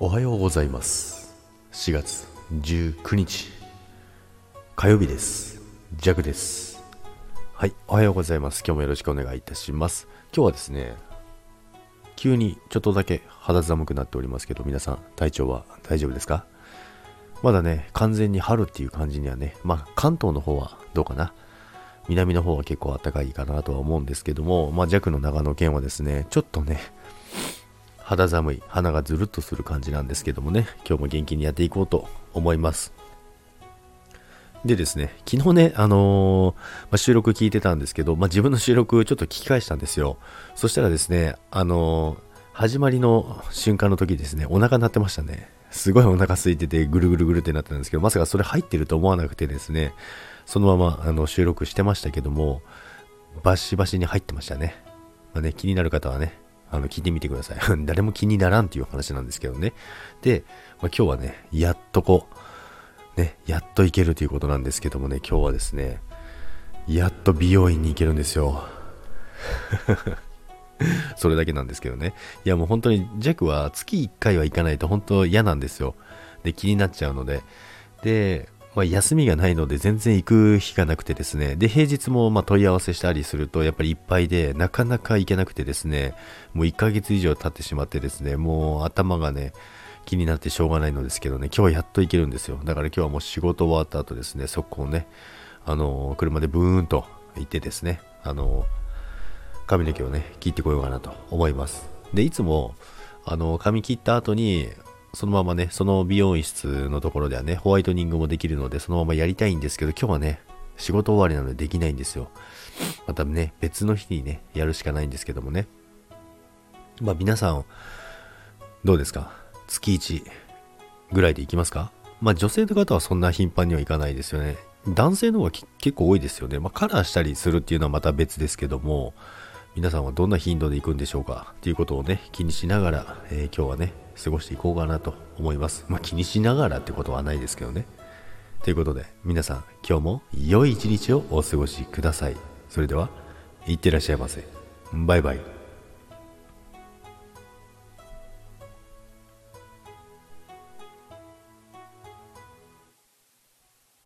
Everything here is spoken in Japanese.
おはようございます。4月19日火曜日です。ジャグです。はいおはようございます。今日もよろしくお願いいたします。今日はですね急にちょっとだけ肌寒くなっておりますけど皆さん体調は大丈夫ですか？まだね完全に春っていう感じにはねまあ関東の方はどうかな？南の方は結構暖かいかなとは思うんですけども、まあ、弱の長野県はですね、ちょっとね、肌寒い、鼻がずるっとする感じなんですけどもね、今日も元気にやっていこうと思います。でですね、昨日ね、あのー、まあ、収録聞いてたんですけど、まあ、自分の収録ちょっと聞き返したんですよ。そしたらですね、あのー、始まりの瞬間の時ですね、お腹鳴ってましたね。すごいお腹空いててぐるぐるぐるってなったんですけど、まさかそれ入ってると思わなくてですね、そのままあの収録してましたけども、バシバシに入ってましたね。まあ、ね、気になる方はね、あの、聞いてみてください。誰も気にならんっていう話なんですけどね。で、まあ、今日はね、やっとこう、ね、やっと行けるということなんですけどもね、今日はですね、やっと美容院に行けるんですよ。それだけなんですけどね。いやもう本当に弱は月1回は行かないと本当嫌なんですよ。で、気になっちゃうので。で、まあ、休みがないので全然行く日がなくてですね、で、平日もま問い合わせしたりすると、やっぱりいっぱいで、なかなか行けなくてですね、もう1ヶ月以上経ってしまってですね、もう頭がね、気になってしょうがないのですけどね、今日やっと行けるんですよ。だから今日はもう仕事終わった後ですね、速攻ね、あの車でブーンと行ってですね、あの髪の毛をね、切ってこようかなと思います。で、いつも、あの髪切った後に、そのままね、その美容室のところではね、ホワイトニングもできるので、そのままやりたいんですけど、今日はね、仕事終わりなのでできないんですよ。またね、別の日にね、やるしかないんですけどもね。まあ皆さん、どうですか？月1ぐらいで行きますか？まあ女性の方はそんな頻繁にはいかないですよね。男性の方が結構多いですよね。まあカラーしたりするっていうのはまた別ですけども、皆さんはどんな頻度で行くんでしょうか？っていうことをね、気にしながら、えー、今日はね、過ごしていこうかなと思います。まあ気にしながらってことはないですけどね。ということで、皆さん、今日も良い一日をお過ごしください。それでは、いってらっしゃいませ。バイバイ。